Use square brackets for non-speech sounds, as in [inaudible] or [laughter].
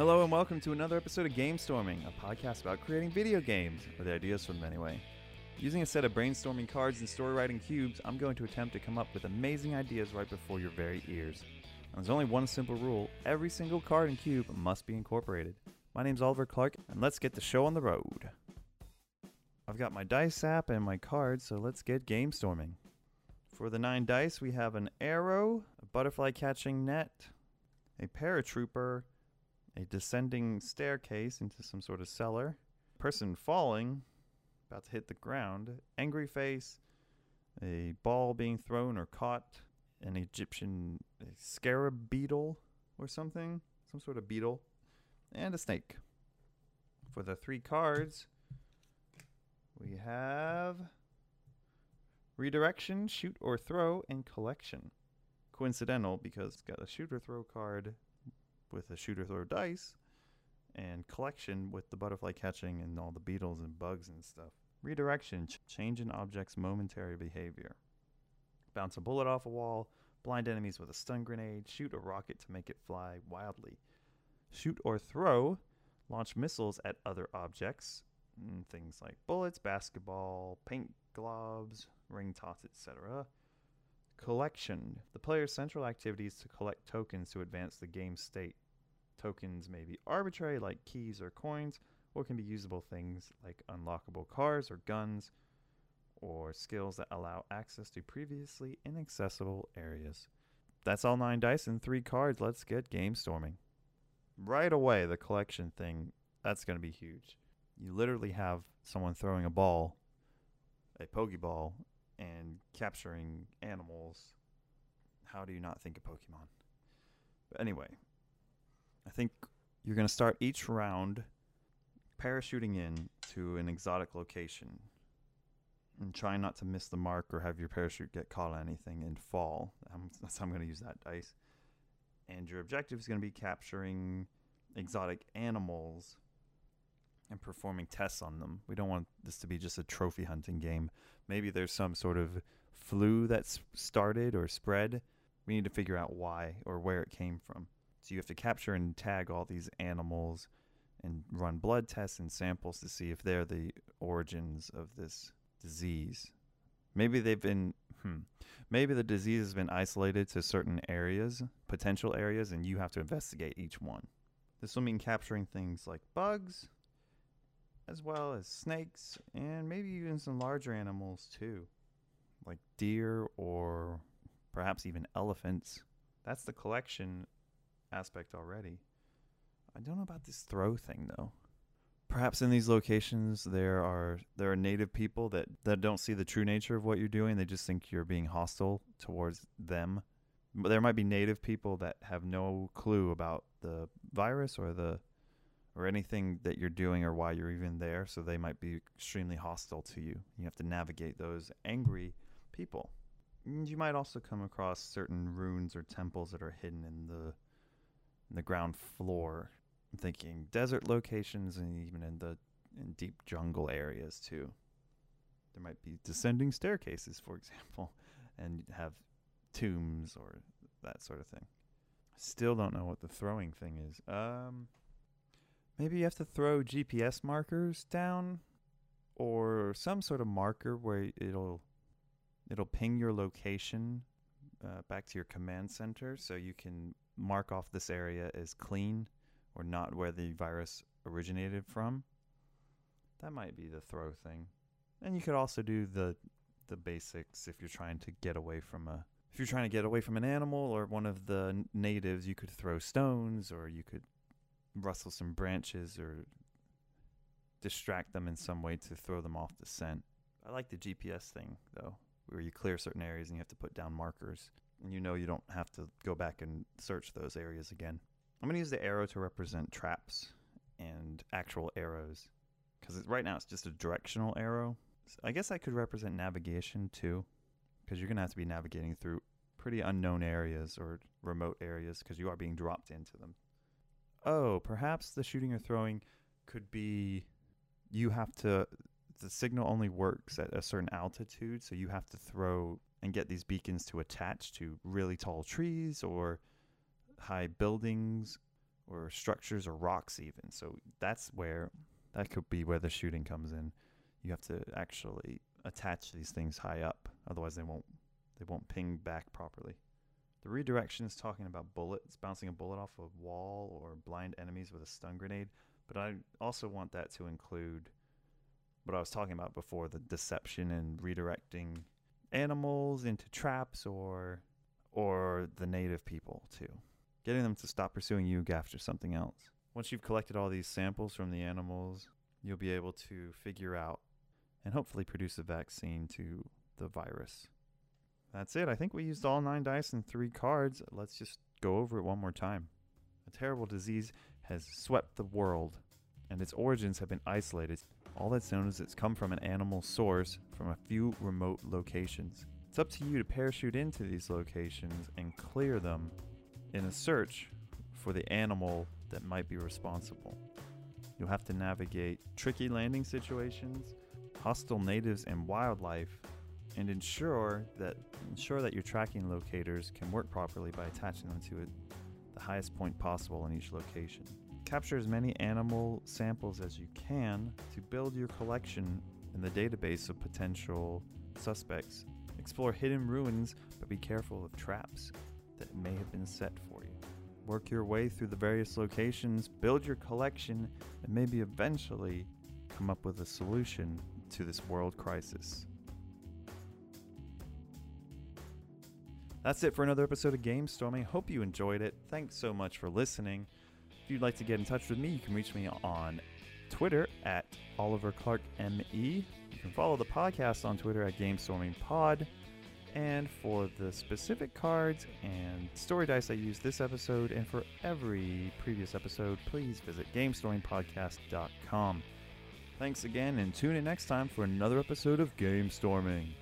Hello and welcome to another episode of Game Storming, a podcast about creating video games, or the ideas from them anyway. Using a set of brainstorming cards and story writing cubes, I'm going to attempt to come up with amazing ideas right before your very ears. And there's only one simple rule every single card and cube must be incorporated. My name's Oliver Clark, and let's get the show on the road. I've got my dice app and my cards, so let's get game storming. For the nine dice, we have an arrow, a butterfly catching net, a paratrooper, a descending staircase into some sort of cellar, person falling, about to hit the ground, angry face, a ball being thrown or caught, an Egyptian scarab beetle or something, some sort of beetle, and a snake. For the three cards, we have redirection, shoot or throw, and collection. Coincidental because it's got a shoot or throw card with a shooter throw dice, and collection with the butterfly catching and all the beetles and bugs and stuff. Redirection, ch- change an object's momentary behavior. Bounce a bullet off a wall, blind enemies with a stun grenade, shoot a rocket to make it fly wildly. Shoot or throw, launch missiles at other objects, mm, things like bullets, basketball, paint globs, ring toss, etc. Collection. The player's central activity is to collect tokens to advance the game state. Tokens may be arbitrary, like keys or coins, or can be usable things like unlockable cars or guns, or skills that allow access to previously inaccessible areas. That's all nine dice and three cards. Let's get game storming. Right away, the collection thing, that's going to be huge. You literally have someone throwing a ball, a Pokeball, and capturing animals. How do you not think of Pokemon? But anyway, I think you're going to start each round parachuting in to an exotic location and try not to miss the mark or have your parachute get caught on anything and fall. Um, [laughs] that's how I'm going to use that dice. And your objective is going to be capturing exotic animals and performing tests on them. We don't want this to be just a trophy hunting game. Maybe there's some sort of flu that's started or spread. We need to figure out why or where it came from. So you have to capture and tag all these animals and run blood tests and samples to see if they're the origins of this disease. Maybe they've been, hmm, maybe the disease has been isolated to certain areas, potential areas, and you have to investigate each one. This will mean capturing things like bugs, as well as snakes, and maybe even some larger animals too, like deer or perhaps even elephants. That's the collection aspect already. I don't know about this throw thing though. Perhaps in these locations there are there are native people that, that don't see the true nature of what you're doing. They just think you're being hostile towards them. But there might be native people that have no clue about the virus or the or anything that you're doing or why you're even there, so they might be extremely hostile to you. You have to navigate those angry people. You might also come across certain ruins or temples that are hidden in the in the ground floor I'm thinking desert locations and even in the in deep jungle areas too. There might be descending staircases, for [laughs] example, and have tombs or that sort of thing. Still don't know what the throwing thing is. Um, maybe you have to throw GPS markers down, or some sort of marker where it'll it'll ping your location uh, back to your command center, so you can mark off this area as clean or not where the virus originated from. That might be the throw thing. And you could also do the the basics if you're trying to get away from a if you're trying to get away from an animal or one of the natives, you could throw stones or you could rustle some branches or distract them in some way to throw them off the scent. I like the GPS thing though, where you clear certain areas and you have to put down markers and you know you don't have to go back and search those areas again. I'm going to use the arrow to represent traps and actual arrows because right now it's just a directional arrow. So I guess I could represent navigation too because you're going to have to be navigating through pretty unknown areas or remote areas because you are being dropped into them. Oh, perhaps the shooting or throwing could be you have to the signal only works at a certain altitude, so you have to throw and get these beacons to attach to really tall trees or high buildings or structures or rocks even. So that's where that could be where the shooting comes in. You have to actually attach these things high up, otherwise they won't they won't ping back properly. The redirection is talking about bullets, bouncing a bullet off a wall or blind enemies with a stun grenade, but I also want that to include what I was talking about before the deception and redirecting animals into traps or or the native people too. Getting them to stop pursuing you after something else. Once you've collected all these samples from the animals, you'll be able to figure out and hopefully produce a vaccine to the virus. That's it. I think we used all nine dice and three cards. Let's just go over it one more time. A terrible disease has swept the world, and its origins have been isolated. All that's known is it's come from an animal source from a few remote locations. It's up to you to parachute into these locations and clear them in a search for the animal that might be responsible. You'll have to navigate tricky landing situations, hostile natives and wildlife, and ensure that ensure that your tracking locators can work properly by attaching them to the highest point possible in each location. Capture as many animal samples as you can to build your collection in the database of potential suspects. Explore hidden ruins, but be careful of traps that may have been set for you. Work your way through the various locations, build your collection, and maybe eventually come up with a solution to this world crisis. That's it for another episode of Game Storming. Hope you enjoyed it. Thanks so much for listening. If you'd like to get in touch with me, you can reach me on Twitter at Oliver Clark ME. You can follow the podcast on Twitter at Game Storming Pod. And for the specific cards and story dice I used this episode and for every previous episode, please visit GameStormingPodcast.com. Thanks again and tune in next time for another episode of Game Storming.